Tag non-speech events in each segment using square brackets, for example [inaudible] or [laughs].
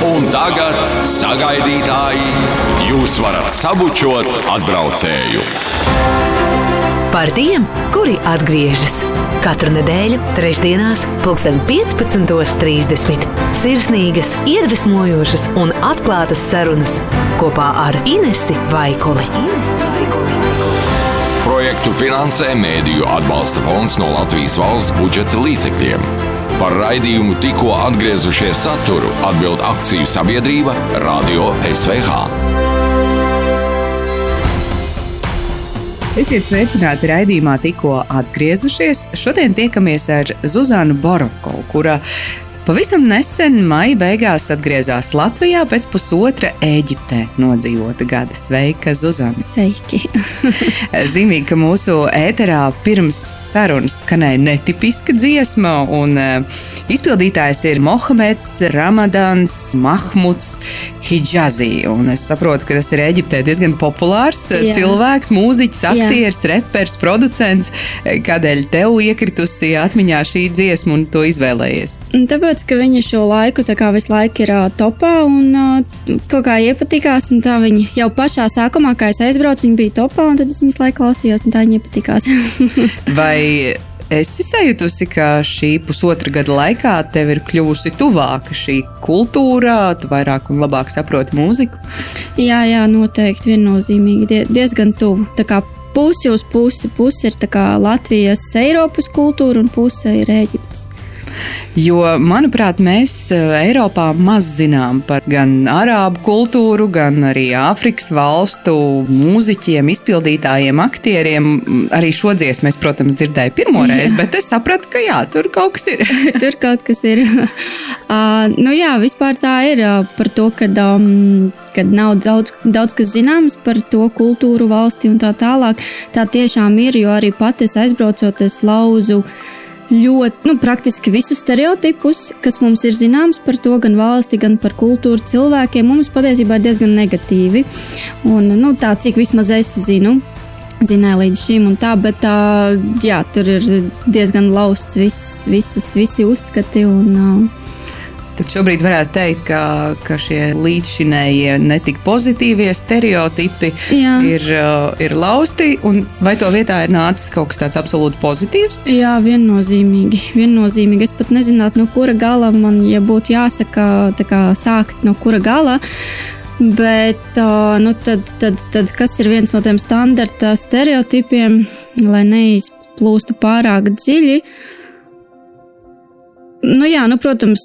Un tagad, sagaidītāji, jūs varat sabučot atbraucēju. Par tiem, kuri atgriežas katru nedēļu, trešdienās, pulksten 15.30. Sirsnīgas, iedvesmojošas un atklātas sarunas kopā ar Inesu Vaikuli. Projektu finansē Mēdīļu atbalsta fonds no Latvijas valsts budžeta līdzekļiem. Par raidījumu tikko atgriezušies saturu atbild akciju sabiedrība Radio SVH. Esiet sveicināti raidījumā, tikko atgriezušies. Šodien tiekamies ar Zuzanu Borovkovu, kura Pavisam nesen maija beigās atgriezās Latvijā pēc pusotra Eģiptē nodzīvota gada. Sveika, Zuzana! Sveiki! [laughs] Zīmīgi, ka mūsu ēterā pirms sarunas skanēja netipiska dziesma, un uh, izpildītājs ir Mohameds Ramadans Mahmuds Hidžazī. Es saprotu, ka tas ir Eģiptē diezgan populārs Jā. cilvēks, mūziķis, aktieris, Jā. reperis, producents. Kādēļ tev iekritusi atmiņā šī dziesma un to izvēlējies? Tāpēc, ka viņa šo laiku visu laiku ir topā un kaut kā iepatikās. Tā viņa jau pašā sākumā, kad es aizbraucu, viņa bija topā, un tad es viņas laiku klausījos, un tā viņa iepatikās. [laughs] Vai esi sajutusi, ka šī pusotra gada laikā tev ir kļuvusi tuvāka šī kultūra, tu vairāk un labāk saproti mūziku? Jā, jā, noteikti viennozīmīgi, die, diezgan tuvu. Pusi uz pusi, pusi ir Latvijas, Eiropas kultūra un puse ir Eģiptes. Jo, manuprāt, mēs eh, Eiropā maz zinām par gan arābu kultūru, gan arī Āfrikas valstu mūziķiem, izpildītājiem, aktieriem. Arī šo dziesmu es, protams, dzirdēju pirmo reizi, bet es sapratu, ka jā, tur kaut kas ir. [laughs] tur kaut kas ir. uh, [laughs] nu jā, vispār tā ir uh, par to, ka um, kad nav daudz, daudz kas zināms par to kultūru valsti un tā tālāk. Tā tiešām ir, jo arī pati aizbraucot, es lauzu ļoti, nu, praktiski visus stereotipus, kas mums ir zināms par to, gan valsti, gan par kultūru cilvēkiem, mums patiesībā ir diezgan negatīvi. Un, nu, tā, cik vismaz es zinu, zināju līdz šim un tā, bet tā, jā, tur ir diezgan lausts viss, visas, visi uzskati un. Tad šobrīd varētu teikt, ka, ka šie līdzšinējie netik pozitīvie stereotipi Jā. ir, uh, ir lausti, un vai to vietā ir nācis kaut kas tāds absolūti pozitīvs? Jā, viennozīmīgi. viennozīmīgi. Es pat nezinātu, no kura gala man, ja būtu jāsaka, kā, sākt no kura gala. Bet uh, nu tad, tad, tad, kas ir viens no tiem standarta stereotipiem, lai neizplūstu pārāk dziļi? Uh, Nu, jā, nu, protams,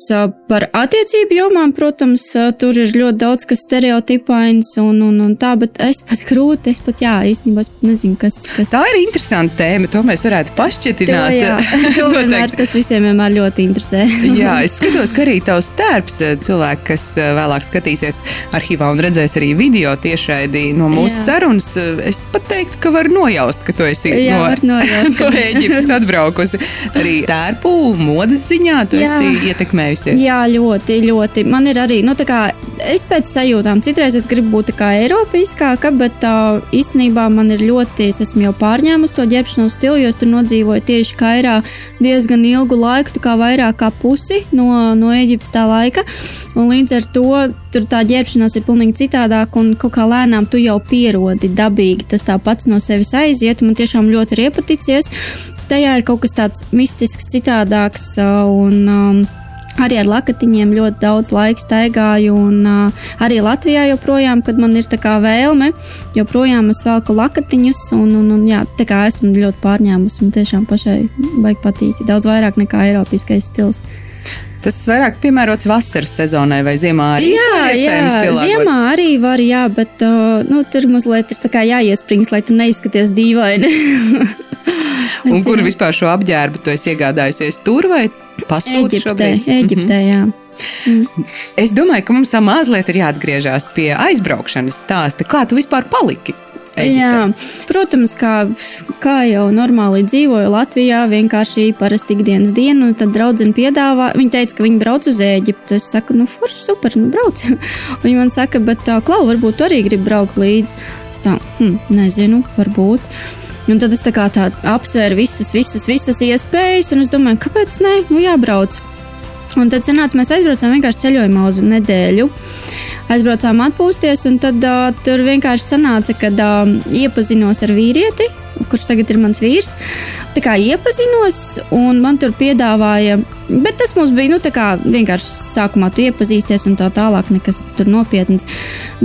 par attiecību jomām, protams, tur ir ļoti daudz kas stereotipains un, un, un tā, bet es pat grūti, es pat, jā, īstenībā es pat nezinu, kas. kas... Tā ir interesanta tēma, to mēs varētu pašķitināt. To, jā, [laughs] to vienmēr, tas visiem vienmēr ļoti interesē. [laughs] jā, es skatos, ka arī tavs tērps cilvēki, kas vēlāk skatīsies arhīvā un redzēs arī video tiešraidī no mūsu jā. sarunas, es pat teiktu, ka var nojaust, ka tu esi jā, no, nojaust, [laughs] no Eģiptes atbraukusi arī tērpu modes ziņā tu jā. esi ietekmējusies? Jā, ļoti, ļoti. Man ir arī, nu, tā kā es pēc sajūtām, citreiz es gribu būt kā eiropeiskāka, bet tā īstenībā man ir ļoti, es esmu jau pārņēmusi to ģērbšanos stilu, jo es tur nodzīvoju tieši Kairā diezgan ilgu laiku, tā kā vairāk kā pusi no, no Eģiptes tā laika. Un līdz ar to tur tā ģērbšanās ir pilnīgi citādāk, un kaut kā lēnām tu jau pierodi dabīgi. Tas tā pats no sevis aiziet, man tiešām ļoti ir iepaticies tajā ir kaut kas tāds mistisks, citādāks. Un, um, Arī ar lakatiņiem ļoti daudz laika staigāju, un uh, arī Latvijā joprojām, kad man ir tā kā vēlme, joprojām es velku lakatiņus, un, un, un jā, tā kā esmu ļoti pārņēmusi, un tiešām pašai baigi patīk, daudz vairāk nekā eiropiskais stils. Tas vairāk piemērots vasaras sezonai vai ziemā arī? Jā, jā pielāgot? ziemā arī var, jā, bet uh, nu, tur mazliet ir jāiesprings, lai tu neizskaties dīvaini. [laughs] Un kur vispār šo apģērbu tu esi iegādājusies tur vai pasūti šobrīd? Eģiptē, jā. Mm. Es domāju, ka mums mazliet ir jāatgriežas pie aizbraukšanas stāsta. Kā tu vispār paliki? Eģipte. Jā, protams, kā, kā jau normāli dzīvoju Latvijā, vienkārši parasti ikdienas dienu, tad draudzene piedāvā. Viņa teica, ka viņa brauc uz Eģiptu. Es saku, nu, forši, super, nu, brauc. [laughs] viņa man saka, bet tā, klau, varbūt tu arī gribi braukt līdzi. Es tā, hm, nezinu, varbūt. Un tad es tā kā tā apsvēru visas, visas, visas iespējas, un es domāju, kāpēc nē, nu jābrauc. Un tad sanāca, mēs aizbraucām vienkārši ceļojumā uz nedēļu. Aizbraucām atpūsties, un tad uh, tur vienkārši sanāca, kad uh, iepazinos ar vīrieti, kurš tagad ir mans vīrs. Tā kā iepazinos, un man tur piedāvāja, bet tas mums bija nu, vienkārši sākumā tu iepazīsties, un tā tālāk nekas tur nopietns.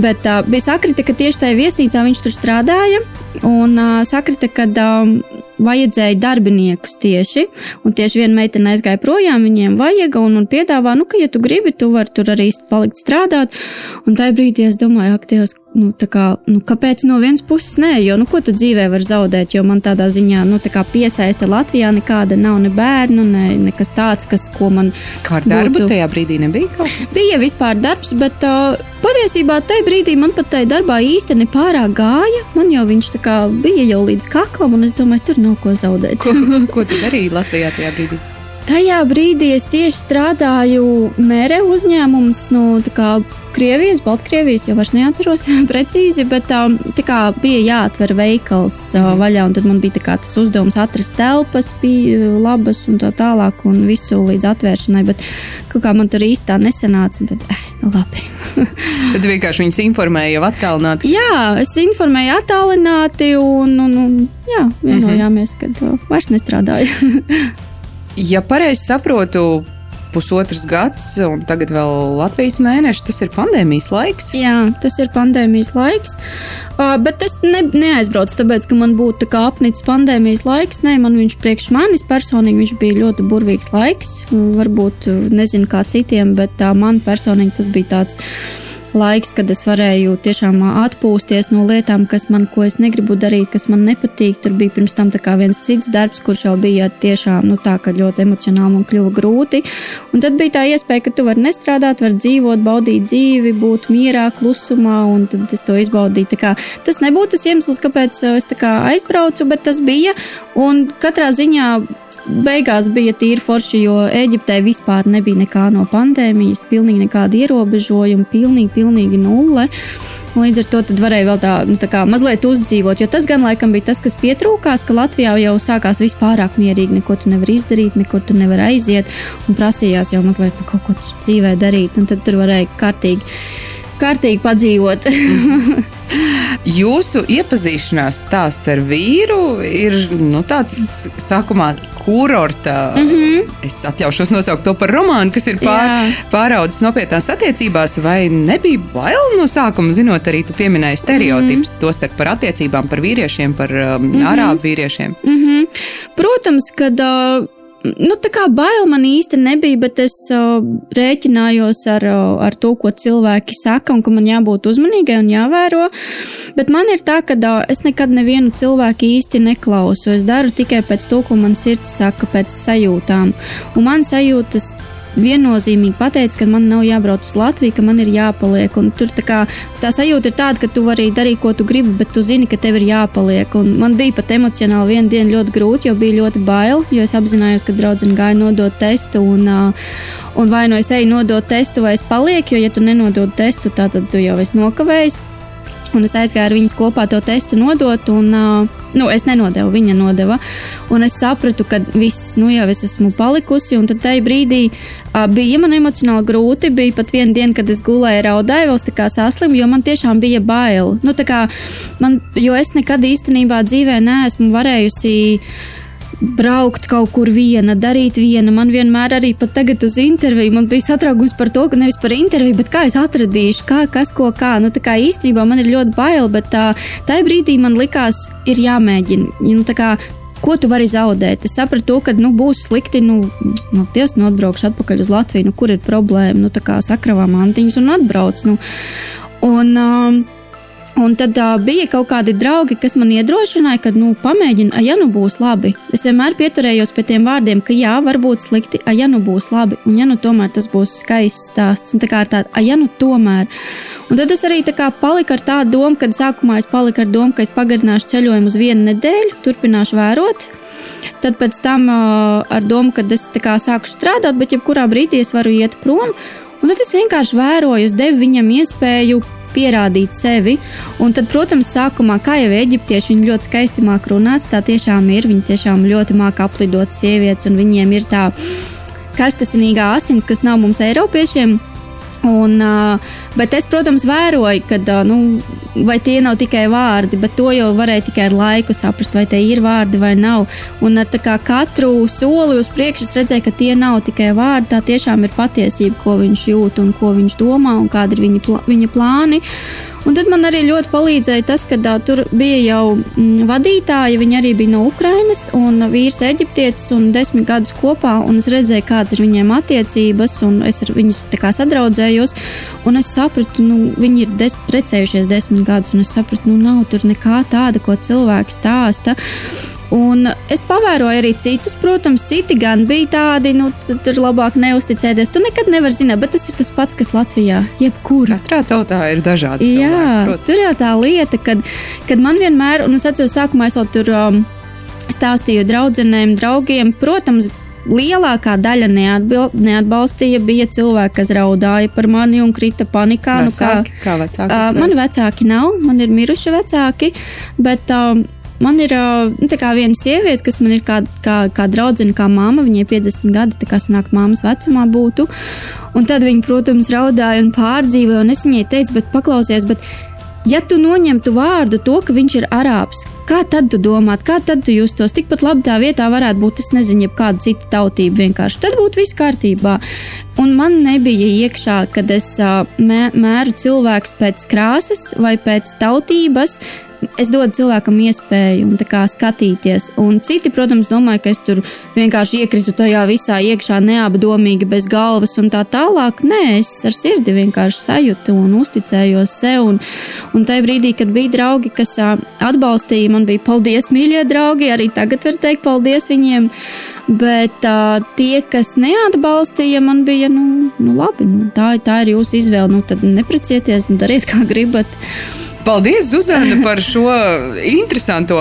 Bet uh, bija sakrita, ka tieši tajā viesnīcā viņš tur strādāja, un uh, sakrita, ka. Uh, vajadzēja darbiniekus tieši, un tieši viena meitene aizgāja projām, viņiem vajag, un, un piedāvā, nu, ka, ja tu gribi, tu vari tur arī palikt strādāt. Un tajā brīdī es domāju, ak, Dievs, nu, kā, nu, kāpēc no vienas puses nē, jo, nu, ko tu dzīvē var zaudēt, jo man tādā ziņā, nu, tā piesaista Latvijā nekāda nav ne bērnu, ne nekas tāds, kas, man. Kā ar darbu būtu... tajā brīdī nebija kaut? [laughs] Bija vispār darbs, bet uh, patiesībā tajā brīdī man pat tajā darbā īsti nepārāk gāja. Man jau viņš kā bija jau līdz kaklam, un es domāju, tur nav ko zaudēt. Ko, [laughs] ko tu darīji Latvijā tajā brīdī? Tajā brīdī es tieši strādāju mērē uzņēmums no nu, Krievijas, Baltkrievijas, jau vairs neatceros [laughs] precīzi, bet tā, tā kā bija jāatver veikals mm. vaļā, un tad man bija kā, tas uzdevums atrast telpas, bija labas un tā tālāk, un visu līdz atvēršanai, bet kaut kā man tur īsti tā nesanāca, un tad, eh, nu labi. [laughs] tad vienkārši viņas informēja jau attālināti? Jā, es informēju attālināti, un, un, un jā, vienojāmies, mm -hmm. ka vairs nestrādāju. [laughs] Ja pareizi saprotu, pusotrs gads, un tagad vēl Latvijas mēnesis. Tas ir pandēmijas laiks. Jā, tas ir pandēmijas laiks. Uh, bet es ne, neaizbraucu, tāpēc, ka man būtu tā apnicis pandēmijas laiks. Nē, man viņš priekš manis personīgi viņš bija ļoti burvīgs laiks. Varbūt nezinu kā citiem, bet uh, man personīgi tas bija tāds laiks, kad es varēju tiešām atpūsties no lietām, kas man, ko es negribu darīt, kas man nepatīk. Tur bija pirms tam viens cits darbs, kurš jau bija tiešām nu, tā, ļoti emocionāli man kļuva grūti. Un tad bija tā iespēja, ka tu vari nestrādāt, vari dzīvot, baudīt dzīvi, būt mierā, klusumā, un tad es to izbaudīju. Kā, tas nebūtu tas iemesls, kāpēc es aizbraucu, bet tas bija. Un katrā ziņā beigās bija tīri forši, jo Eģiptē vispār nebija nekā no pandēmijas, pilnīgi nekāda ierobežojuma, pilnīgi, pilnīgi nulle. Līdz ar to varēja vēl tā, nu, tā kā mazliet uzdzīvot, jo tas gan laikam bija tas, kas pietrūkās, ka Latvijā jau sākās vispārāk mierīgi, neko tu nevari izdarīt, nekur tu nevari aiziet, un prasījās jau mazliet nu, kaut ko dzīvē darīt, un tad tur varēja kārtīgi, kārtīgi padzīvot. [laughs] Jūsu iepazīšanās stāsts ar vīru ir nu, tāds sākumā kurorta. Mm -hmm. Es atļaušos nosaukt to par romānu, kas ir pār, pāraudzis nopietnās attiecībās, vai nebija bail no sākuma, zinot arī tu pieminēji stereotipus, mm -hmm. tostarp par attiecībām, par vīriešiem, par um, mm -hmm. arābu vīriešiem. Mm -hmm. Protams, ka. Uh, Nu, tā kā bail man īsti nebija, bet es uh, rēķinājos ar, uh, ar to, ko cilvēki saka, un ka man jābūt uzmanīgai un jāvēro. Bet man ir tā, ka uh, es nekad nevienu cilvēku īsti neklausu. Es daru tikai pēc to, ko man sirds saka, pēc sajūtām. Un man sajūtas viennozīmīgi pateica, ka man nav jābrauc uz Latviju, ka man ir jāpaliek. Un tur tā, kā, tā sajūta ir tāda, ka tu vari darīt, ko tu gribi, bet tu zini, ka tev ir jāpaliek. Un man bija pat emocionāli viena diena ļoti grūti, jo bija ļoti bail, jo es apzinājos, ka draudzene gāja nodot testu. Un, un vai nu es eju nodot testu, vai es palieku, jo, ja tu nenodod testu, tad tu jau esi nokavējis. Un es aizgāju ar viņas kopā to testu nodot, un nu, es nenodevu, viņa nodeva. Un es sapratu, ka viss, nu jau es esmu palikusi, un tad tajā brīdī bija man emocionāli grūti. Bija pat viena diena, kad es gulēju, raudāju, vēl tā kā saslimu, jo man tiešām bija bail. Nu, kā, man, jo es nekad īstenībā dzīvē neesmu varējusi braukt kaut kur viena, darīt viena. Man vienmēr arī pat tagad uz interviju man bija satraukums par to, ka nevis par interviju, bet kā es atradīšu, kā, kas ko kā. Nu, tā kā īstenībā man ir ļoti bail, bet tā, tajā brīdī man likās, ir jāmēģina. Nu, kā, ko tu vari zaudēt? Es sapratu, ka nu, būs slikti. Nu, nu, Dievs, nu, atbraukšu atpakaļ uz Latviju. Nu, kur ir problēma? Nu, tā kā sakravā mantiņas un atbrauc. Nu. Un, um, Un tad uh, bija kaut kādi draugi, kas man iedrošināja, ka, nu, pamēģini, ja nu būs labi. Es vienmēr pieturējos pie tiem vārdiem, ka jā, var būt slikti, ja nu būs labi, un ja nu tomēr tas būs skaists stāsts. Un tā kā ar tādu, ja nu tomēr. Un tad es arī tā kā paliku ar tādu domu, kad sākumā es paliku ar domu, ka es pagarināšu ceļojumu uz vienu nedēļu, turpināšu vērot. Tad pēc tam uh, ar domu, ka es kā, sāku strādāt, bet jebkurā brīdī es varu iet prom. Un tad es vienkārši vēroju, es devu viņam iespēju pierādīt sevi. Un tad, protams, sākumā, kā jau eģiptieši, viņi ļoti skaisti māk runāt, tā tiešām ir. Viņi tiešām ļoti māk aplidot sievietes, un viņiem ir tā karstasinīgā asins, kas nav mums Eiropiešiem. Un, bet es, protams, vēroju, ka nu, tie nav tikai vārdi, bet to jau varēja tikai ar laiku saprast, vai tie ir vārdi vai nav. Un ar kā, katru soli uz priekšu es redzēju, ka tie nav tikai vārdi, tā tiešām ir patiesība, ko viņš jūt un ko viņš domā un kādi ir viņa, pl viņa plāni. Un tad man arī ļoti palīdzēja tas, ka uh, tur bija jau mm, vadītāji, viņi arī bija no Ukrainas, un vīrs eģiptietis, un desmit gadus kopā, un es redzēju, kādas ir viņiem attiecības, un es ar viņus tā sadraudzējos, un es sapratu, nu, viņi ir des precējušies desmit gadus, un es sapratu, nu, nav tur nekā tāda, ko cilvēki stāsta. Un es pavēroju arī citus, protams, citi gan bija tādi, nu, tur labāk neusticēties. Tu nekad nevari zināt, bet tas ir tas pats, kas Latvijā, jebkurā. Katrā tautā ir dažādi. Jā, cilvēki, tur jau tā lieta, kad, kad man vienmēr, un es atceros, sākumā es jau tur um, stāstīju draudzenēm, draugiem, protams, lielākā daļa neatbil, neatbalstīja. Bija cilvēki, kas raudāja par mani un krita panikā. Vecāki, nu, kā, kā vecāki? Uh, mani vecāki nav, man ir miruši vecāki, bet. Um, Man ir nu, viena sieviete, kas man ir kā, kā, kā draudzene, kā māma. Viņai 50 gadi, tā kā sanāk, māmas vecumā būtu. Un tad viņa, protams, raudāja un pārdzīvoja. Un es viņai teicu, bet paklausies, bet ja tu noņemtu vārdu to, ka viņš ir arābs, kā tad tu domātu, kā tad tu justos? Tikpat labi tā vietā varētu būt, es nezinu, kāda cita tautība vienkārši. Tad būtu viss kārtībā. Un man nebija iekšā, kad es mē, mēru cilvēku pēc krāsas vai pēc tautības es dodu cilvēkam iespēju kā, skatīties. Un citi, protams, domāja, ka es tur vienkārši iekritu tajā visā iekšā, neapdomīgi, bez galvas un tā tālāk. Nē, es ar sirdi vienkārši sajūtu un uzticējos sev. Un, un tajā brīdī, kad bija draugi, kas atbalstīja, man bija paldies, mīļie draugi, arī tagad var teikt paldies viņiem. Bet uh, tie, kas neatbalstīja, man bija, nu, nu labi, nu, tā, tā ir jūsu izvēle. Nu, tad neprecieties, nu, dariet, kā gribat. Paldies, Zuzana, par šo interesanto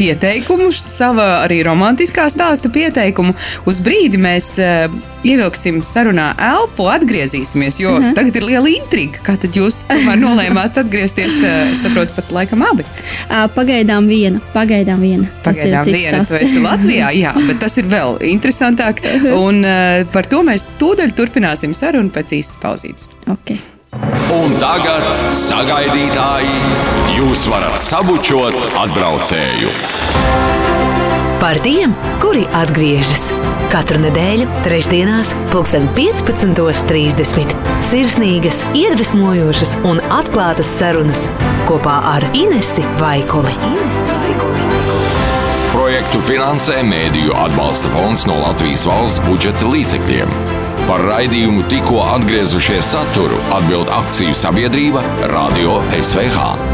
pieteikumu, sava arī romantiskā stāsta pieteikumu. Uz brīdi mēs uh, ievilksim sarunā elpu, atgriezīsimies, jo uh -huh. tagad ir liela intriga. Kā tad jūs nolēmāt atgriezties? Uh, saprotu, pat laikam abi. Uh, pagaidām viena. Pagaidām viena. Tas pagaidām ir viena. Tu esi Latvijā, [laughs] jā, bet tas ir vēl interesantāk. Un uh, par to mēs tūdaļ turpināsim sarunu pēc īsas pauzītes. Okay. Un tagad, sagaidītāji, jūs varat sabučot atbraucēju. Par tiem, kuri atgriežas katru nedēļu, trešdienās, 15.30. Sirsnīgas, iedvesmojošas un atklātas sarunas kopā ar Inesu Vaikuli. Projektu finansē Mēdīju atbalsta fonds no Latvijas valsts budžeta līdzekļiem. Par raidījumu tikko atgriezušies saturu atbild akciju sabiedrība Radio SVH.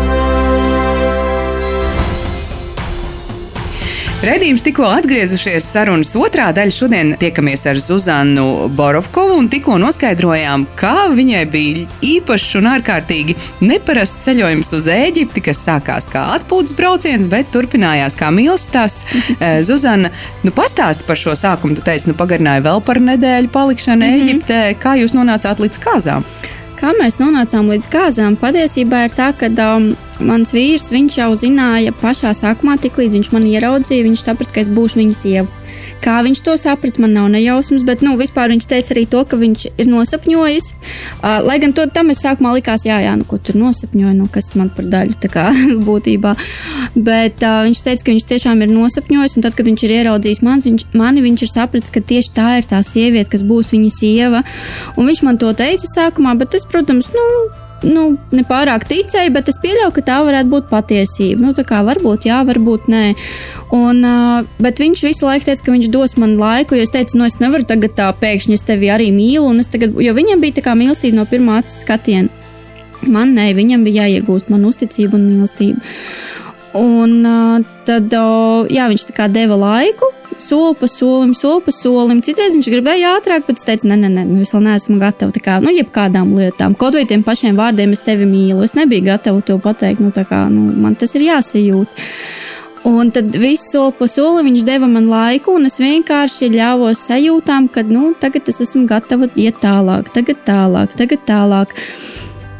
Redījums tikko atgriezušies sarunas otrā daļa. Šodien tiekamies ar Zuzanu Borovkovu un tikko noskaidrojām, kā viņai bija īpašs un ārkārtīgi neparasts ceļojums uz Ēģipti, kas sākās kā atpūtas brauciens, bet turpinājās kā mīlestības stāsts. [laughs] Eh, Zuzana, nu pastāsti par šo sākumu. Tu teici, nu pagarināja vēl par nedēļu palikšanu mm -hmm. Ēģiptē. Kā jūs nonācāt līdz kāzām? Kā mēs nonācām līdz kāzām? Patiesībā ir tā, ka um, mans vīrs jau zināja pašā sākumā, tik līdz viņš man ieraudzīja, viņš saprata, ka es būšu viņa sieva. Kā viņš to saprata, man nav nejausmas, bet, nu, vispār viņš teica arī to, ka viņš ir nosapņojis. Uh, lai gan to tam es sākumā likās, jā, jā, nu, ko tur nosapņoja, nu, kas man par daļu tā kā [laughs] būtībā. Bet uh, viņš teica, ka viņš tiešām ir nosapņojis, un tad, kad viņš ir ieraudzījis mani, viņš, mani, viņš ir sapratis, ka tieši tā ir tā sieviete, kas būs viņa sieva. Un viņš man to teica sākumā, bet es, protams, nu, nu, nepārāk ticēju, bet es pieļauju, ka tā varētu būt patiesība. Nu, tā kā varbūt jā, varbūt nē. Un, uh, bet viņš visu laiku teica, ka viņš dos man laiku, jo es teicu, nu, es nevaru tagad tā pēkšņi, es tevi arī mīlu, un es tagad, jo viņam bija tā kā mīlestība no pirmā acis skatiena. Man nē, viņam bija jāiegūst man uzticība un mīlestība. Un uh, tad, uh, jā, viņš tā kā deva laiku, soli pa solim, soli pa solim. Citreiz viņš gribēja ātrāk, bet es teicu, nē, nē, nē, es vēl neesmu gatava. Tā kā, nu, jebkādām lietām, kaut vai tiem pašiem vārdiem, es tevi mīlu. Es nebiju gatava to pateikt, nu, tā kā, nu, man tas ir jāsajūt. Un tad visu soli pa solim viņš deva man laiku, un es vienkārši ļāvos sajūtām, ka, nu, tagad es esmu gatava iet tālāk, tagad tālāk, tagad tālāk.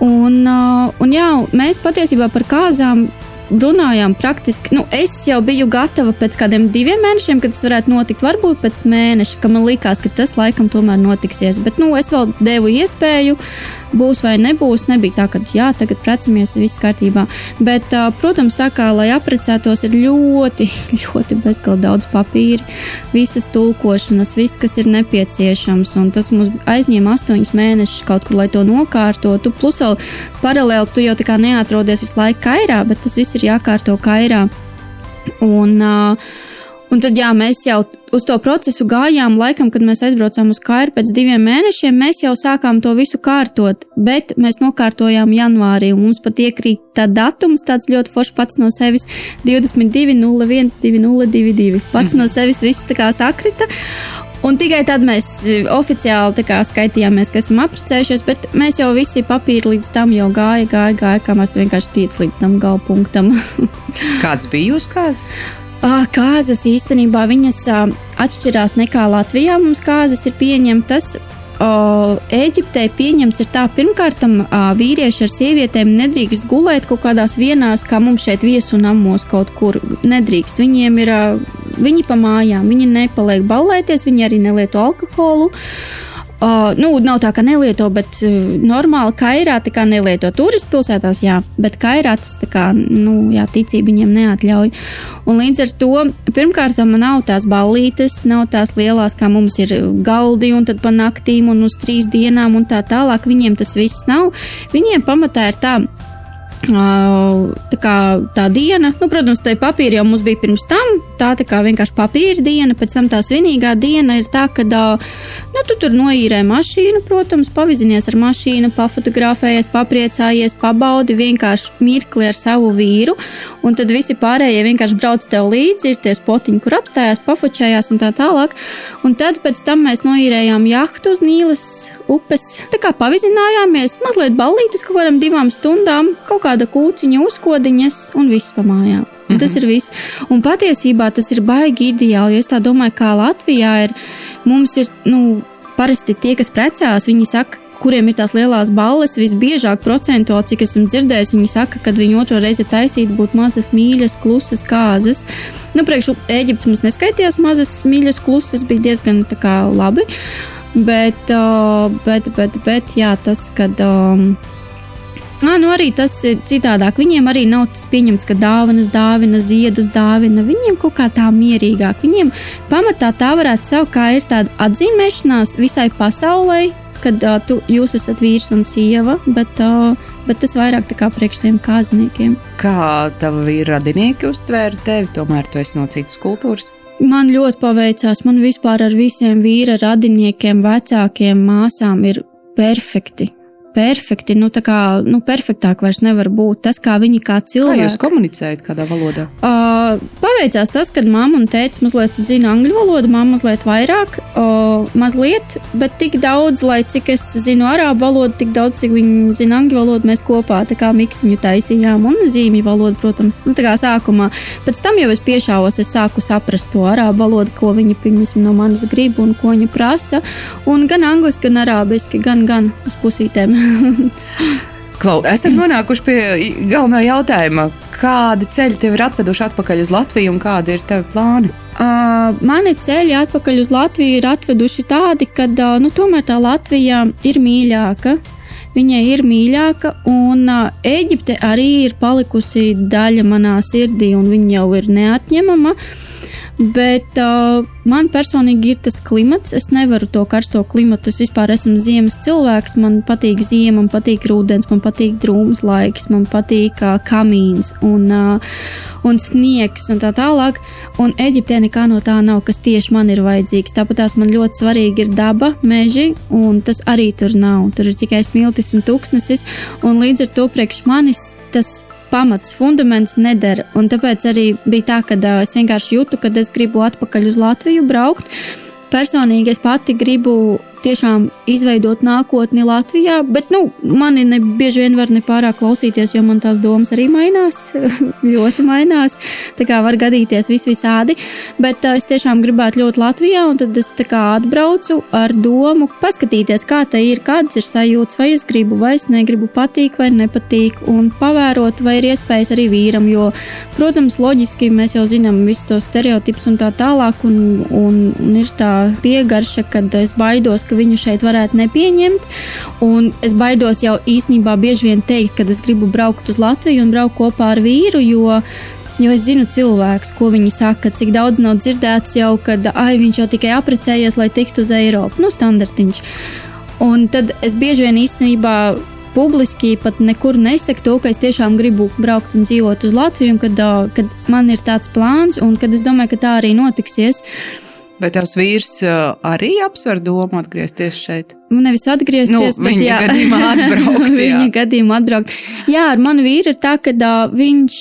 Un, uh, un jā, mēs patiesībā par kāzām runājām praktiski, nu, es jau biju gatava pēc kādiem diviem mēnešiem, kad tas varētu notikt, varbūt pēc mēneša, ka man likās, ka tas laikam tomēr notiksies. Bet, nu, es vēl devu iespēju, būs vai nebūs. Nebija tā, ka, jā, tagad precamies, viss kārtībā. Bet, protams, tā kā, lai apprecētos, ir ļoti, [laughs] ļoti bezgalīgi daudz papīra, visas tulkošanas, viss, kas ir nepieciešams. Un tas mums aizņēma astoņus mēnešus kaut kur, lai to nokārtotu. Plus vēl paralēli tu jau tā kā neatrodies visu laiku kairā, bet tas viss ir jākārto kairā. Un, uh, Un tad, jā, mēs jau uz to procesu gājām, laikam, kad mēs aizbraucām uz Kairu pēc diviem mēnešiem, mēs jau sākām to visu kārtot, bet mēs nokārtojām janvārī, un mums pat iekrīt tā datums, tāds ļoti foršs pats no sevis - 22, 01, 2022. Pats no sevis viss tā kā sakrita. Un tikai tad mēs oficiāli kā, skaitījāmies, ka esam apprecējušies, bet mēs jau visi papīri līdz tam jau gāja, gāja, gāja, kamēr tu vienkārši tiec līdz tam galpunktam. [laughs] Kāds bija jūsu kāds? Kāzas īstenībā viņas atšķirās nekā Latvijā. Mums kāzas ir pieņemtas. Eģiptē pieņemts ir tā, pirmkārt, vīrieši ar sievietēm nedrīkst gulēt kaut kādās vienās, kā mums šeit viesu namos kaut kur nedrīkst. Viņiem ir, viņi pa mājām, viņi nepaliek ballēties, viņi arī nelieto alkoholu. Uh, nu, nav tā, ka nelieto, bet uh, normāli kairā tā kā nelieto. Turistu pilsētās, jā, bet kairā tas tā kā, nu, jā, ticība viņiem neatļauj. Un līdz ar to, pirmkārt, man nav tās ballītes, nav tās lielās, kā mums ir galdi un tad pa naktīm un uz trīs dienām un tā tālāk. Viņiem tas viss nav. Viņiem pamatā ir tā Tā kā tā diena, nu, protams, tā papīra jau mums bija pirms tam, tā, tā kā vienkārši papīra diena, pēc tam tā svinīgā diena ir tā, ka, nu, tu tur noīrē mašīnu, protams, pavizinies ar mašīnu, pafotografējies, papriecājies, pabaudi vienkārši mirkli ar savu vīru, un tad visi pārējie vienkārši brauc tev līdzi, ir tie spotiņi, kur apstājās, pafočējās un tā tālāk, un tad pēc tam mēs noīrējām jahtu uz Nīlas upes. Tā kā pavizinājāmies, mazliet ballītis kaut kādām divām stundām, kaut kāda kūciņa uzkodiņas un viss pa mājām. Mm -hmm. Tas mhm. ir viss. Un patiesībā tas ir baigi ideāli, jo es tā domāju, kā Latvijā ir. Mums ir, nu, parasti tie, kas precās, viņi saka, kuriem ir tās lielās balles, visbiežāk procentuāli, cik esmu dzirdējis, viņi saka, ka viņi otro reizi taisīt būtu mazas mīļas, klusas kāzas. Nu, priekš Eģiptes mums neskaitījās mazas mīļas, klusas, bija diezgan labi. Bet, uh, bet, bet, bet jā, tas, kad. Um, À, nu arī tas ir citādāk. Viņiem arī nav tas pieņemts, ka dāvanas dāvina, ziedus dāvina. Viņiem kaut kā tā mierīgāk. Viņiem pamatā tā varētu saukt, kā ir tāda atzīmēšanās visai pasaulē, kad uh, tu, jūs esat vīrs un sieva, bet, uh, bet tas vairāk kā priekš tiem kāzniekiem. Kā tavi radinieki uztvēra tevi, tomēr tu esi no citas kultūras? Man ļoti paveicās. Man vispār ar visiem vīra radiniekiem, vecākiem, māsām ir perfekti perfekti. Nu, tā kā nu, perfektāk vairs nevar būt. Tas, kā viņi kā cilvēki. Kā jūs komunicējat, kādā valodā? Uh, paveicās tas, ka mamma un tēvs mazliet zina angļu valodu, mamma mazliet vairāk, uh, mazliet, bet tik daudz, lai cik es zinu arābu valodu, tik daudz, cik viņi zina angļu valodu, mēs kopā tā kā miksiņu taisījām un zīmju valodu, protams, nu, tā kā sākumā. Pēc tam jau es piešāvos, es sāku saprast to arābu valodu, ko viņi piņas, no manis grib un ko viņi prasa. Un gan angliski, gan arābiski, gan, gan uz pusītēm. [laughs] [laughs] Klau, esam nonākuši pie galvenā jautājuma. Kādi ceļi tev ir atveduši atpakaļ uz Latviju un kādi ir tavi plāni? Uh, mani ceļi atpakaļ uz Latviju ir atveduši tādi, ka uh, nu, tomēr tā Latvija ir mīļāka. Viņai ir mīļāka, un uh, Eģipte arī ir palikusi daļa manā sirdī, un viņa jau ir neatņemama. Bet uh, Man personīgi ir tas klimats. Es nevaru to karsto klimatu. Es vispār esmu ziemas cilvēks. Man patīk ziema, man patīk rudens, man patīk drūms laiks, man patīk uh, kamīns un, uh, un sniegs un tā tālāk. Un Eģiptē nekā no tā nav, kas tieši man ir vajadzīgs. Tāpat tās man ļoti svarīgi ir daba, meži, un tas arī tur nav. Tur ir tikai smiltis un tūkstnesis. Un līdz ar to priekš manis tas pamats, fundaments nedara. Un tāpēc arī bija tā, ka uh, es vienkārši jūtu, ka es gribu atpakaļ uz Latviju braukt. Personīgi es pati gribu tiešām izveidot nākotni Latvijā, bet nu, mani ne, bieži vien var nepārāk klausīties, jo man tās domas arī mainās, [laughs] ļoti mainās. Tā kā var gadīties vis visādi, bet uh, es tiešām gribētu ļoti Latvijā, un tad es atbraucu ar domu paskatīties, kā te ir, kādas ir sajūtas, vai es gribu, vai es negribu, patīk vai nepatīk, un pavērot, vai ir iespējas arī vīram, jo, protams, loģiski mēs jau zinām visus tos stereotipus un tā tālāk, un, un, un ir tā piegarša, kad es baidos, ka viņu šeit varētu nepieņemt. Un es baidos jau īstenībā bieži vien teikt, ka es gribu braukt uz Latviju un braukt kopā ar vīru, jo Jo es zinu cilvēkus, ko viņi saka, cik daudz nav dzirdēts jau, kad ai, viņš jau tikai apprecējies, lai tiktu uz Eiropu. Nu, standartiņš. Un tad es bieži vien īstenībā publiski pat nekur nesaku to, ka es tiešām gribu braukt un dzīvot uz Latviju, un kad, kad man ir tāds plāns, un kad es domāju, ka tā arī notiksies. Uh, Vai tavs vīrs uh, arī apsver domu atgriezties šeit? Nevis atgriezties, nu, bet viņa jā, gadījumā [laughs] atbraukt. viņa gadījumā atbraukt. Jā, ar manu vīru ir tā, ka uh, viņš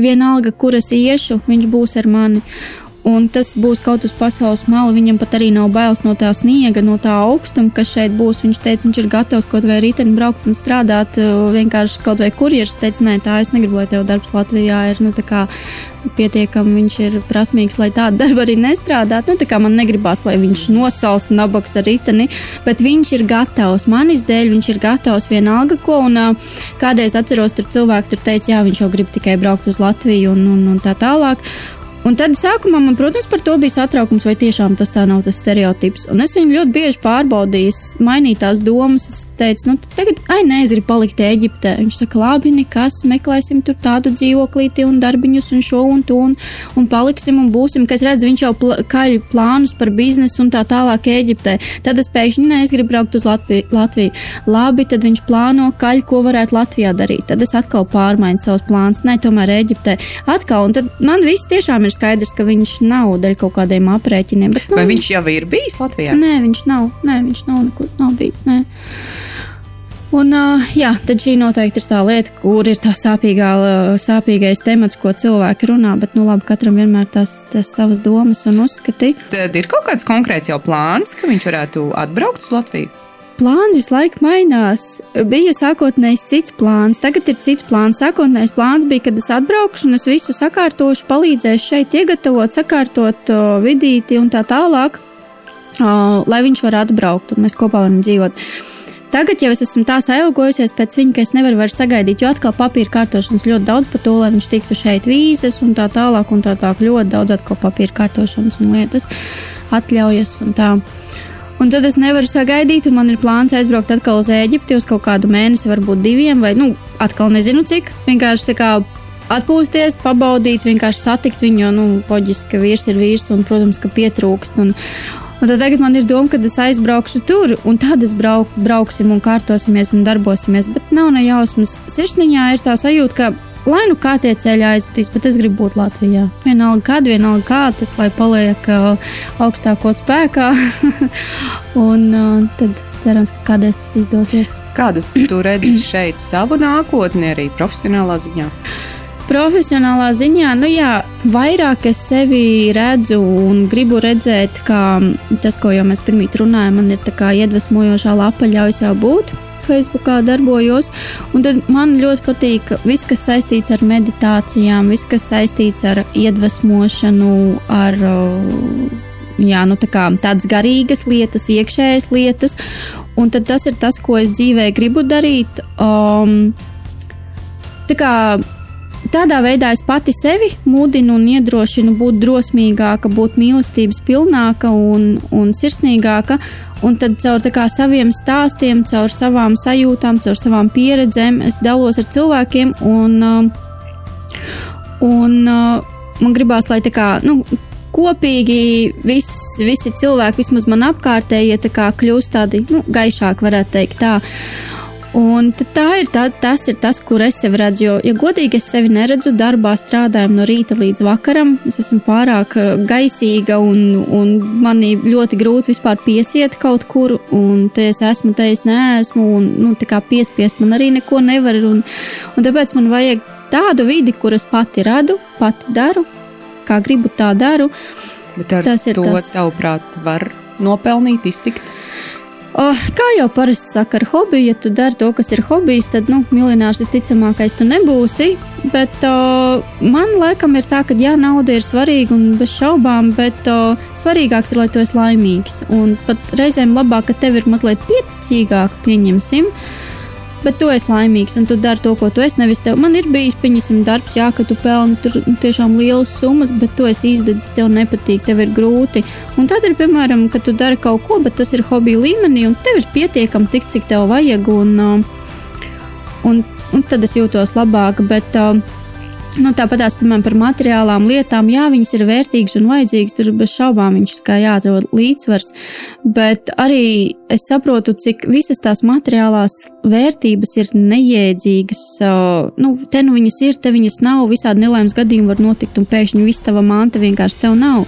vienalga, kur es iešu, viņš būs ar mani. Un tas būs kaut uz pasaules malu. Viņam pat arī nav bailes no tā sniega, no tā augstuma, kas šeit būs. Viņš teica, viņš ir gatavs kaut vai rītdien braukt un strādāt. Vienkārši kaut vai kurjeris teica, nē, tā es negribu, lai tev darbs Latvijā ir nu, pietiekami. Viņš ir prasmīgs, lai tādu [laughs] darbu arī nestrādātu. Nu, man negribās, lai viņš nosalst nabaks ar riteni, bet viņš ir gatavs. Manis dēļ viņš ir gatavs vienalga ko. Un, kādreiz atceros, tur cilvēki tur teica, jā, viņš jau grib tikai braukt uz Latviju un, un, un tā tālāk. Un tad sākumā man, protams, par to bija satraukums, vai tiešām tas tā nav tas stereotips. Un es viņu ļoti bieži pārbaudīju, mainīju tās domas. Es teicu, nu, tagad, ai, nē, es gribu palikt Eģiptē. Viņš saka, labi, nekas, meklēsim tur tādu dzīvoklīti un darbiņus un šo un to un, un paliksim un būsim. Kas redz, viņš jau pl kaļ plānus par biznesu un tā tālāk Eģiptē. Tad es pēkšņi, nē, es gribu braukt uz Latviju. Latviju. Labi, tad viņš plāno kaļ, ko varētu Latvijā darīt. Tad es atkal pārmainu savus plānus, nē, tomēr Eģiptē. Atkal, un tad man viss tiešām ir skaidrs, ka viņš nav dēļ kaut kādiem aprēķiniem. Bet, nu, Vai viņš jau ir bijis Latvijā? Nē, viņš nav. Nē, viņš nav nekur nav bijis. Nē. Un, jā, tad šī noteikti ir tā lieta, kur ir tā sāpīgā, sāpīgais temats, ko cilvēki runā. Bet, nu, labi, katram vienmēr tas, tas savas domas un uzskati. Tad ir kaut kāds konkrēts jau plāns, ka viņš varētu atbraukt uz Latviju plāns visu laiku mainās. Bija sākotnējs cits plāns, tagad ir cits plāns. Sākotnējs plāns bija, kad es atbraukšu un es visu sakārtošu, palīdzēšu šeit iegatavot, sakārtot uh, vidīti un tā tālāk, uh, lai viņš varētu atbraukt un mēs kopā varam dzīvot. Tagad jau es esmu tā ailgojusies pēc viņa, ka es nevaru vairs sagaidīt, jo atkal papīra kārtošanas ļoti daudz par to, lai viņš tiktu šeit vīzes un tā tālāk, un tā tālāk ļoti daudz atkal papīra kārtošanas un lietas atļaujas un tā. Un tad es nevaru sagaidīt, un man ir plāns aizbraukt atkal uz Eģipti uz kaut kādu mēnesi, varbūt diviem, vai nu, atkal nezinu cik. Vienkārši tā kā atpūsties, pabaudīt, vienkārši satikt viņu, jo, nu, loģiski, ka vīrs ir vīrs, un, protams, ka pietrūkst. Un, Un tad tagad man ir doma, ka es aizbraukšu tur, un tad es brauk, brauksim un kārtosimies un darbosimies. Bet nav ne jausmas. Sirsniņā ir tā sajūta, ka lai nu kā tie ceļi aizvadīs, bet es gribu būt Latvijā. Vienalga, kad, vienalga, kā tas, lai paliek uh, augstāko spēkā. [laughs] un uh, tad cerams, ka kādreiz tas izdosies. Kādu tu redzi [clears throat] šeit savu nākotni arī profesionālā ziņā? Profesionālā ziņā, nu jā, vairāk es sevi redzu un gribu redzēt, kā tas, ko jau mēs pirmie runājām, man ir tā kā iedvesmojošā lapa ļauj sev būt. Facebookā darbojos. Man ļoti patīk viss, kas saistīts ar meditācijām, viss, kas saistīts ar iedvesmošanu, ar jā, nu, tā tādas garīgas lietas, iekšējas lietas. Un tas ir tas, ko es dzīvē gribu darīt. Um, tā kā Tādā veidā es pati sevi mudinu un iedrošinu būt drosmīgāka, būt mīlestības pilnāka un, un sirsnīgāka. Un tad caur kā, saviem stāstiem, caur savām sajūtām, caur savām pieredzēm es dalos ar cilvēkiem. Un, un man gribās, lai tā kā. Nu, Kopīgi vis, visi cilvēki, vismaz man apkārtējie, ja kļūst tādi nu, gaišāki, varētu teikt tā. Un tā ir tā, tas, ir tas, kur es sevi redzu. Jo, ja godīgi es sevi neredzu, darbā strādājam no rīta līdz vakaram. Es esmu pārāk eh, gaisīga un, un man ļoti grūti vispār piesiet kaut kur. Un te es esmu, te es neesmu. Un nu, piespiest man arī neko nevar. Un, un tāpēc man vajag tādu vidi, kur es pati radu, pati daru, kā gribu tā daru. Bet ar tas ir to, tas. tavuprāt, var nopelnīt, iztikt? Oh, kā jau parasti saka, ar hobiju, ja tu dari to, kas ir hobijs, tad, nu, miljonārs visticamākais tu nebūsi. Bet uh, man laikam ir tā, ka, jā, nauda ir svarīga un bez šaubām, bet uh, svarīgāks ir, lai tu esi laimīgs. Un pat reizēm labāk, ka tev ir mazliet pieticīgāk, pieņemsim. Uh, bet tu esi laimīgs un tu dari to, ko tu esi. Nevis tev, man ir bijis, pieņemsim, darbs, jā, ka tu pelni tur tiešām lielas summas, bet tu esi izdedzis, tev nepatīk, tev ir grūti. Un tad ir, piemēram, ka tu dari kaut ko, bet tas ir hobija līmenī, un tev ir pietiekami tik, cik tev vajag, un, uh, un, un tad es jūtos labāk. Bet, uh, Nu, Tāpat tās, piemēram, par materiālām lietām, jā, viņas ir vērtīgas un vajadzīgas. Tur bez šaubām viņš kā jāatrod līdzsvars. Bet arī es saprotu, cik visas tās materiālās vērtības ir neiedzīgas. Nu, te nu viņas ir, te viņas nav. Visādi nelaimes gadījumi var notikt, un pēkšņi viss tava manta vienkārši tev nav.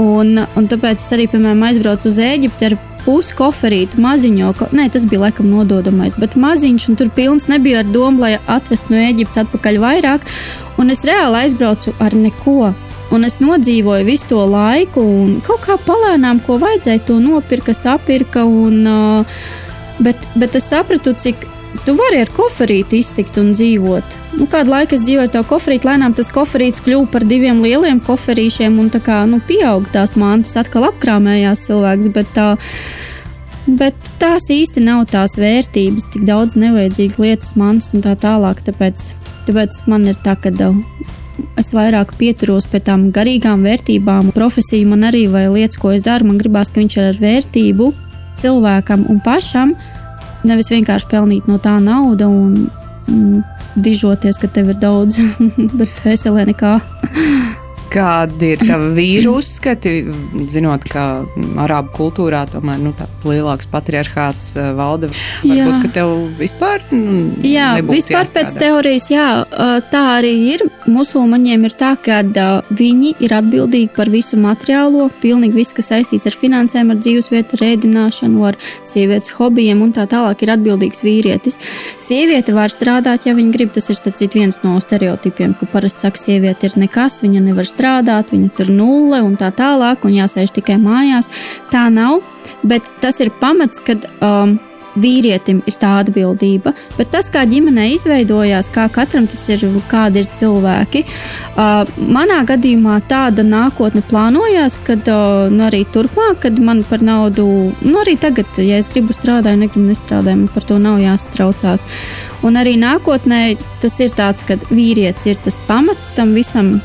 Un, un tāpēc es arī, piemēram, aizbraucu uz Eģipti ar pusi koferīti, maziņo, nē, tas bija laikam nododamais, bet maziņš, un tur pilns nebija ar domu, lai atvestu no Eģiptes atpakaļ vairāk, un es reāli aizbraucu ar neko. Un es nodzīvoju visu to laiku, un kaut kā palēnām, ko vajadzēja, to nopirka, sapirka. Un, uh, bet, bet es sapratu, cik Tu vari ar koferīti iztikt un dzīvot. Nu, kādu laiku es dzīvoju ar to koferīti, lēnām tas koferīts kļuva par diviem lieliem koferīšiem, un tā kā nu, pieauga tās mantas, atkal apkrāmējās cilvēks. Bet, tā, bet tās īsti nav tās vērtības, tik daudz nevajadzīgas lietas, mantas un tā tālāk. Tāpēc, tāpēc man ir tā, ka es vairāk pieturos pie tām garīgām vērtībām. Profesija man arī, vai lietas, ko es daru, man gribās, ka viņš ir ar vērtību cilvēkam un pašam nevis vienkārši pelnīt no tā naudu un mm, dižoties, ka tev ir daudz, [laughs] bet veselē nekā. Kādi ir tavi vīru uzskati, zinot, ka arābu kultūrā tomēr nu, tāds lielāks patriarchāts uh, valda? Varbūt, ka tev vispār nu, Jā, vispār jāstrādā. pēc teorijas, jā, tā arī ir. Musulmaņiem ir tā, ka uh, viņi ir atbildīgi par visu materiālo, pilnīgi viss, kas saistīts ar finansēm, ar dzīvesvietu, rēdināšanu, ar sievietes hobijiem un tā tālāk ir atbildīgs vīrietis. Sieviete var strādāt, ja viņa grib. Tas ir starp citu viens no stereotipiem, ka parasti saka, sieviete ir nekas, viņa nevar strādāt strādāt, viņa tur nulle un tā tālāk, un jāsēž tikai mājās. Tā nav, bet tas ir pamats, kad. Um, vīrietim ir tā atbildība, bet tas, kā ģimenē izveidojās, kā katram tas ir, kādi ir cilvēki. Uh, manā gadījumā tāda nākotne plānojās, kad uh, nu, arī turpmāk, kad man par naudu, nu arī tagad, ja es gribu strādāt, negribu nestrādāt, man par to nav jāsatraucās. Un arī nākotnē tas ir tāds, ka vīrietis ir tas pamats tam visam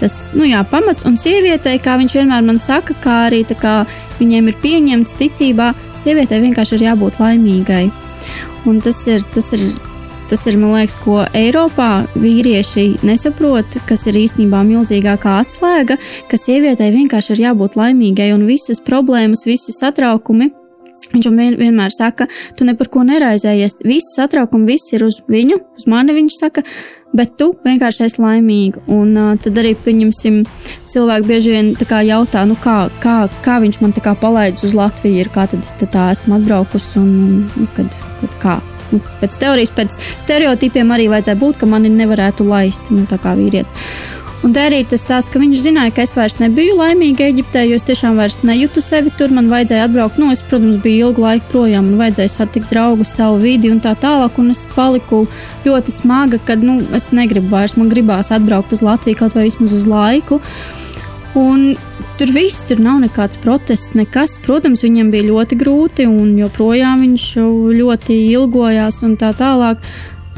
tas nu, jā, pamats. Un sievietei, kā viņš vienmēr man saka, kā arī kā viņiem ir pieņemts ticībā, sievietei vienkārši ir jābūt laimīgai. Un tas ir, tas ir tas ir, man liekas, ko Eiropā vīrieši nesaprot, kas ir īstenībā milzīgākā atslēga, ka sievietei vienkārši ir jābūt laimīgai un visas problēmas, visi satraukumi. Viņš man vienmēr saka, tu ne par ko neraizējies. Visi satraukumi, viss ir uz viņu, uz mani. Viņš saka, bet tu vienkārši esi laimīga. Un uh, tad arī, pieņemsim, cilvēki bieži vien jautā, nu, kā, kā, kā viņš man palaidis uz Latviju, ir, kā tad es tā esmu atbraukusi un, un kad, kad kā. Nu, pēc teorijas, pēc stereotipiem arī vajadzēja būt, ka mani nevarētu laist, nu, tā kā vīrietis. Un te arī tas tās, ka viņš zināja, ka es vairs nebiju laimīga Eģiptē, jo es tiešām vairs nejūtu sevi tur. Man vajadzēja atbraukt, nu, es, protams, biju ilgu laiku projām, man vajadzēja satikt draugus, savu vidi un tā tālāk. Un es paliku ļoti smaga, ka, nu, es negribu vairs, man gribās atbraukt uz Latviju kaut vai vismaz uz laiku. Un tur viss, tur nav nekāds protests, nekas. Protams, viņam bija ļoti grūti, un joprojām viņš ļoti ilgojās un tā tālāk.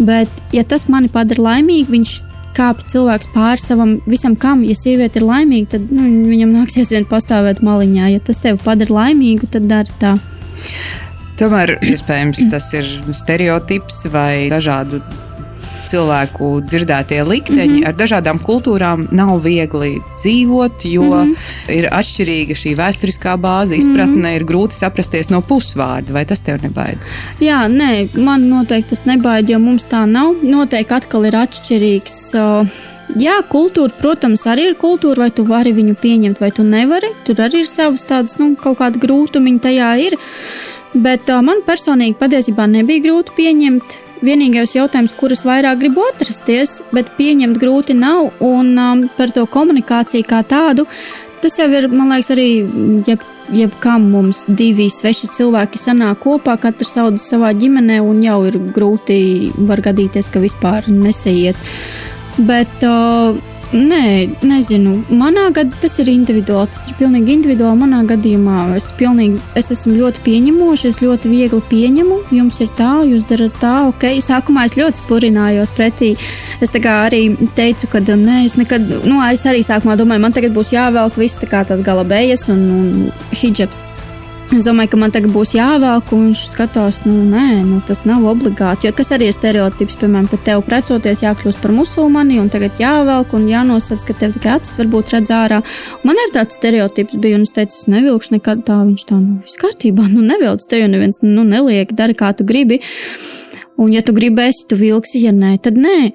Bet, ja tas mani padara laimīgu, viņš kāpj cilvēks pāri savam visam, kam, ja sieviete ir laimīga, tad nu, viņam nāksies vien pastāvēt maliņā. Ja tas tevi padara laimīgu, tad dari tā. Tomēr, iespējams, tas ir stereotips vai dažādu cilvēku dzirdētie likteņi. Mm -hmm. Ar dažādām kultūrām nav viegli dzīvot, jo mm -hmm. ir atšķirīga šī vēsturiskā bāze, izpratne, mm -hmm. ir grūti saprasties no pusvārda. Vai tas tev nebaida? Jā, nē, man noteikti tas nebaida, jo mums tā nav. Noteikti atkal ir atšķirīgs. Uh, Jā, kultūra, protams, arī ir kultūra, vai tu vari viņu pieņemt, vai tu nevari. Tur arī ir savas tādas, nu, kaut kāda grūtumiņa tajā ir. Bet uh, man personīgi patiesībā nebija grūti pieņemt vienīgais jautājums, kuras vairāk gribu atrasties, bet pieņemt grūti nav. Un um, par to komunikāciju kā tādu, tas jau ir, man liekas, arī ja jebkam mums divi sveši cilvēki sanāk kopā, katrs audzis savā ģimenē, un jau ir grūti, var gadīties, ka vispār nesaiet. Bet uh, Nē, nezinu. Manā gadījumā tas ir individuāli. Tas ir pilnīgi individuāli. Manā gadījumā es, pilnīgi, es esmu ļoti pieņemoša, es ļoti viegli pieņemu. Jums ir tā, jūs darat tā, ok. Sākumā es ļoti spurinājos pretī. Es arī teicu, ka nē, es nekad, nu, es arī sākumā domāju, man tagad būs jāvelk viss tā kā tās gala bejas un, un hijabs. Es domāju, ka man tagad būs jāvelk, un viņš skatās, nu, nē, nu, tas nav obligāti. Jo kas arī ir stereotips, piemēram, ka tev precoties jākļūst par musulmani, un tagad jāvelk un jānosaka, ka tev tikai acis varbūt redz ārā. Man ir tāds stereotips, bija, un es teicu, es nevilkšu nekad tā. Viņš tā, nu, viss kārtībā, nu, nevilc, te jau neviens, nu, neliek, dari kā tu gribi. Un, ja tu gribēsi, tu vilksi, ja nē, tad nē.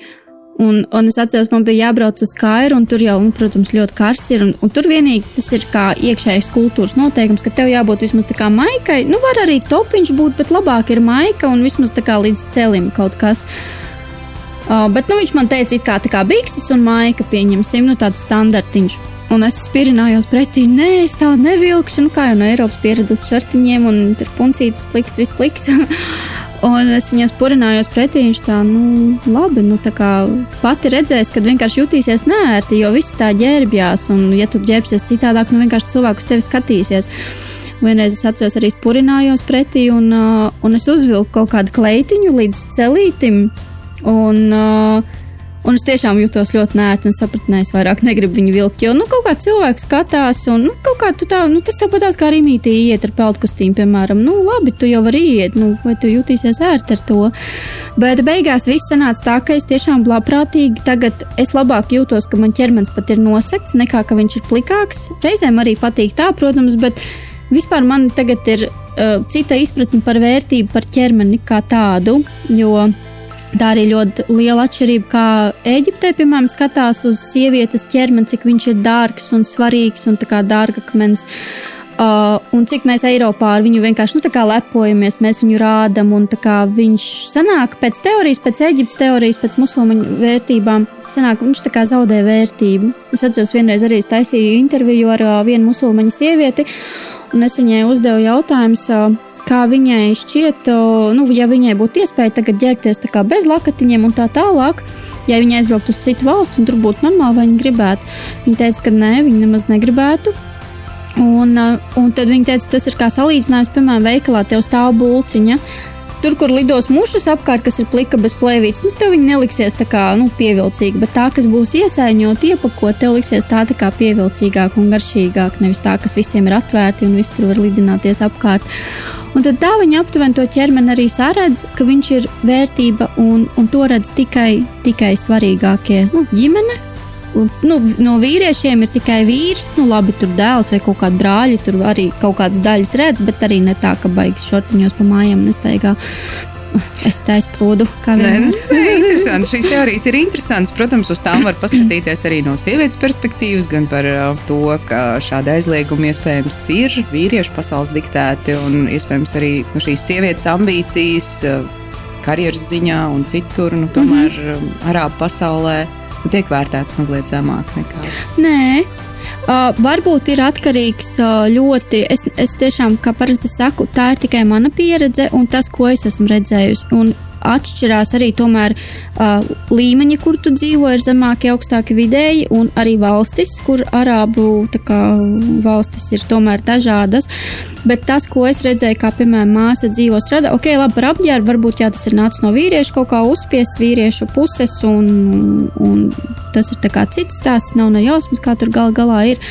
Un, un es atceros, man bija jābrauc uz Kairu, un tur jau, un, protams, ļoti karsts ir. Un, un tur vienīgi tas ir kā iekšējais kultūras noteikums, ka tev jābūt vismaz tā kā maikai. Nu, var arī topiņš būt, bet labāk ir maika un vismaz tā kā līdz celim kaut kas. Uh, bet nu, viņš man teica, kā, tā kā bikses un maika pieņemsim, nu tāds standartiņš. Un es spirinājos pretī, nē, es tādu nevilkšu, nu kā jau no Eiropas pieradusi šartiņiem, un tur puncītas pliks, viss pliks. [laughs] Un es viņai purinājos pretī, viņš tā, nu, labi, nu, tā kā pati redzēs, kad vienkārši jutīsies nērti, jo viss tā ģērbjās, un, ja tu ģērbsies citādāk, nu, vienkārši cilvēku uz tevi skatīsies. Vienreiz es atceros, arī purinājos pretī, un, uh, un es uzvilku kaut kādu kleitiņu līdz celītim. Un, uh, Un es tiešām jutos ļoti nērti un sapratu, ka es vairāk negribu viņu vilkt. Jo, nu, kaut kā cilvēks skatās, un, nu, kaut kā tā, nu, tas tāpatās kā rīmītī iet ar peltkostīm, piemēram. Nu, labi, tu jau vari iet, nu, vai tu jutīsies ērti ar to. Bet beigās viss sanāca tā, ka es tiešām labprātīgi tagad es labāk jūtos, ka man ķermenis pat ir nosegts, nekā ka viņš ir plikāks. Reizēm arī patīk tā, protams, bet vispār man tagad ir uh, cita izpratne par vērtību par ķermeni kā tādu. Jo, Tā arī ļoti liela atšķirība, kā Eģiptē, piemēram, skatās uz sievietes ķermeni, cik viņš ir dārgs un svarīgs un kā dārgakmens. Uh, un cik mēs Eiropā ar viņu vienkārši nu, lepojamies, mēs viņu rādām, viņš sanāk pēc teorijas, pēc Eģiptes teorijas, pēc musulmaņu vērtībām, sanāk, viņš zaudē vērtību. Es atceros, vienreiz arī taisīju interviju ar uh, vienu musulmaņu sievieti, un es viņai uzdevu jautājumu. Uh, kā viņai šķiet, nu, ja viņai būtu iespēja tagad ģērbties bez lakatiņiem un tā tālāk, ja viņa aizbrauktu uz citu valstu un tur būtu normāli, vai viņa gribētu. Viņa teica, ka nē, viņa nemaz negribētu. Un, un tad viņa teica, tas ir kā salīdzinājums, piemēram, veikalā tev stāv bulciņa. Tur, kur lidos mušas apkārt, kas ir plika bez plēvītes, nu, tev viņi neliksies tā kā nu, pievilcīgi, bet tā, kas būs iesaiņot, iepakot, tev liksies tā, tā kā pievilcīgāk un garšīgāk. Nevis tā, kas visiem ir atvērti un viss tur var lidināties apkārt. Un tad tā viņa aptuveni to ķermeni arī saredz, ka viņš ir vērtība un, un to redz tikai, tikai svarīgākie nu, ģimene, nu, no vīriešiem ir tikai vīrs, nu, labi, tur dēls vai kaut kāda brāļa, tur arī kaut kādas daļas redz, bet arī ne tā, ka baigas šortiņos pa mājām nestaigā. Es tā aizplūdu. Nē, nē, interesanti. Šīs teorijas ir interesantas. Protams, uz tām var paskatīties arī no sievietes perspektīvas, gan par uh, to, ka šāda aizlieguma iespējams ir vīriešu pasaules diktēti un iespējams arī no šīs sievietes ambīcijas uh, karjeras ziņā un citur. Nu, tomēr mm -hmm. arābu pasaulē tiek vērtēts mazliet zemāk nekā. Nē. Uh, varbūt ir atkarīgs uh, ļoti. Es, es tiešām, kā parasti saku, tā ir tikai mana pieredze un tas, ko es esmu redzējusi. Un atšķirās arī tomēr uh, līmeņi, kur tu dzīvo, ir zemāki, augstāki vidēji, un arī valstis, kur arābu kā, valstis ir tomēr dažādas. Bet tas, ko es redzēju, kā piemēram māsa dzīvo strādā, ok, labi par apģērbu, varbūt jā, tas ir nācis no vīriešu kaut kā uzspiests vīriešu puses, un, un tas ir cits stāsts, nav ne jausmas, kā tur gal galā ir.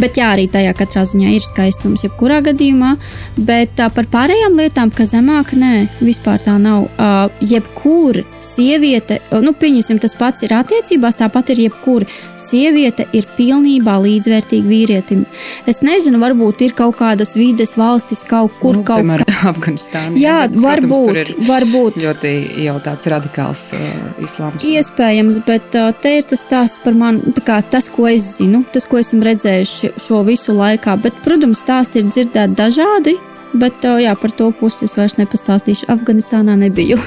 Bet jā, arī tajā katrā ziņā ir skaistums, jebkurā gadījumā. Bet uh, par pārējām lietām, ka zemāk, nē, vispār tā nav. Uh, jebkura sieviete, nu, pieņemsim, tas pats ir attiecībās, tāpat ir jebkura sieviete ir pilnībā līdzvērtīga vīrietim. Es nezinu, varbūt ir kaut kādas vides valstis kaut kur, nu, kaut piemēram, kā Afganistānā. Jā, bet, varbūt, protams, varbūt. Ļoti jau tāds radikāls uh, islāms. Iespējams, bet uh, te ir tas stāsts par mani, kā tas, ko es zinu, tas, ko esmu redzējuši šo visu laikā. Bet, protams, stāsti ir dzirdēti dažādi. Bet jā, par to pusi es vairs nepastāstīšu. Afganistānā nebiju.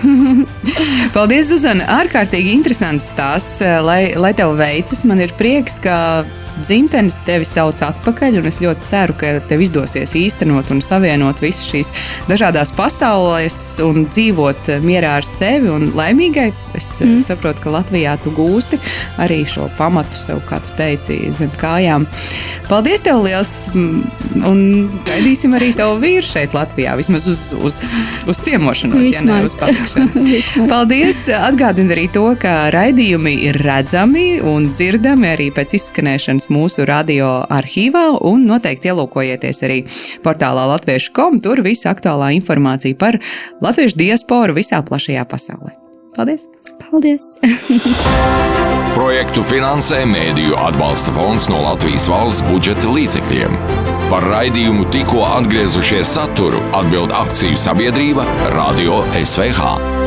[laughs] Paldies, Zuzana! Ārkārtīgi interesants stāsts, lai, lai tev veicas. Man ir prieks, ka dzimtenis tevi sauc atpakaļ, un es ļoti ceru, ka tev izdosies īstenot un savienot visas šīs dažādās pasaules un dzīvot mierā ar sevi un laimīgai. Es mm. saprotu, ka Latvijā tu gūsti arī šo pamatu sev, kā tu teici, zem kājām. Paldies tev liels, un gaidīsim arī tavu vīru šeit Latvijā, vismaz uz, uz, uz ciemošanos, vismaz. ja ne uz patikšanu. [laughs] Paldies! Atgādinu arī to, ka raidījumi ir redzami un dzirdami arī pēc izskanēšanas mūsu radio arhīvā un noteikti ielūkojieties arī portālā latviešu kom. Tur visa aktuālā informācija par latviešu diasporu visā plašajā pasaulē. Paldies! Paldies! [laughs] Projektu finansē Mēdīju atbalsta fonds no Latvijas valsts budžeta līdzekļiem. Par raidījumu tikko atgriezušies saturu atbild akciju sabiedrība Radio SVH.